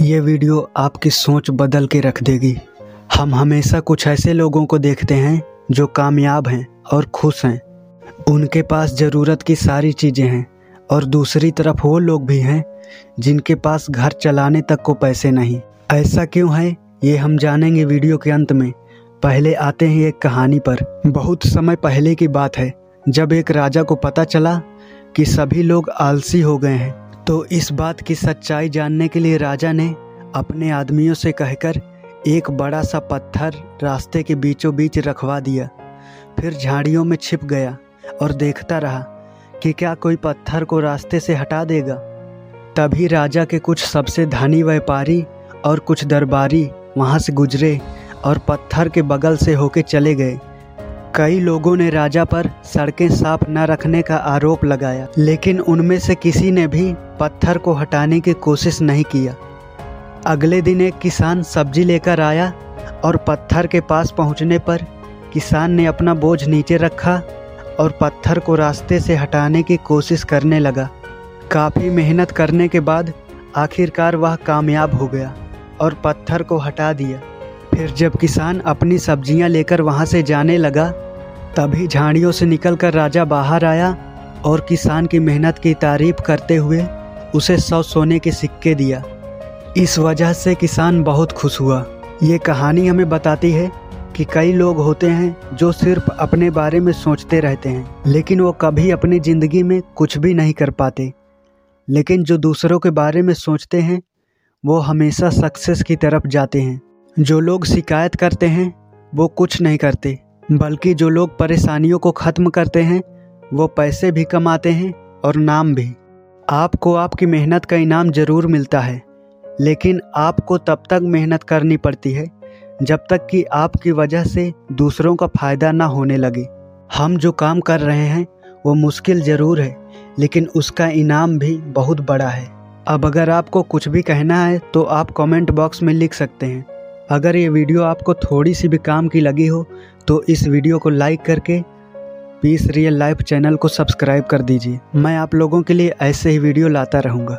ये वीडियो आपकी सोच बदल के रख देगी। हम हमेशा कुछ ऐसे लोगों को देखते हैं जो कामयाब हैं और खुश हैं। उनके पास ज़रूरत की सारी चीज़ें हैं और दूसरी तरफ़ वो लोग भी हैं जिनके पास घर चलाने तक को पैसे नहीं। ऐसा क्यों है? ये हम जानेंगे वीडियो के अंत में। पहले आते हैं एक कहानी पर। बहुत समय पहले की बात है, जब एक राजा को पता चला कि सभी लोग आलसी हो गए हैं। तो इस बात की सच्चाई जानने के लिए राजा ने अपने आदमियों से कहकर एक बड़ा सा पत्थर रास्ते के बीचों बीच रखवा दिया। फिर झाड़ियों में छिप गया और देखता रहा कि क्या कोई पत्थर को रास्ते से हटा देगा। तभी राजा के कुछ सबसे धनी व्यापारी और कुछ दरबारी वहाँ से गुजरे और पत्थर के बगल से होके चले गए। कई लोगों ने राजा पर सड़कें साफ़ न रखने का आरोप लगाया, लेकिन उनमें से किसी ने भी पत्थर को हटाने की कोशिश नहीं किया। अगले दिन एक किसान सब्ज़ी लेकर आया और पत्थर के पास पहुँचने पर किसान ने अपना बोझ नीचे रखा और पत्थर को रास्ते से हटाने की कोशिश करने लगा। काफ़ी मेहनत करने के बाद आखिरकार वह कामयाब हो गया और पत्थर को हटा दिया। फिर जब किसान अपनी सब्ज़ियाँ लेकर वहाँ से जाने लगा, तभी झाड़ियों से निकलकर राजा बाहर आया और किसान की मेहनत की तारीफ़ करते हुए उसे सौ सोने के सिक्के दिया। इस वजह से किसान बहुत खुश हुआ। ये कहानी हमें बताती है कि कई लोग होते हैं जो सिर्फ़ अपने बारे में सोचते रहते हैं, लेकिन वो कभी अपनी ज़िंदगी में कुछ भी नहीं कर पाते। लेकिन जो दूसरों के बारे में सोचते हैं, वो हमेशा सक्सेस की तरफ़ जाते हैं। जो लोग शिकायत करते हैं, वो कुछ नहीं करते, बल्कि जो लोग परेशानियों को ख़त्म करते हैं, वो पैसे भी कमाते हैं और नाम भी। आपको आपकी मेहनत का इनाम ज़रूर मिलता है, लेकिन आपको तब तक मेहनत करनी पड़ती है, जब तक कि आपकी वजह से दूसरों का फ़ायदा ना होने लगे। हम जो काम कर रहे हैं, वो मुश्किल ज़रूर है, लेकिन उसका इनाम भी बहुत बड़ा है। अब अगर आपको कुछ भी कहना है तो आप कमेंट बॉक्स में लिख सकते हैं। अगर ये वीडियो आपको थोड़ी सी भी काम की लगी हो तो इस वीडियो को लाइक करके पीस रियल लाइफ चैनल को सब्सक्राइब कर दीजिए। मैं आप लोगों के लिए ऐसे ही वीडियो लाता रहूँगा।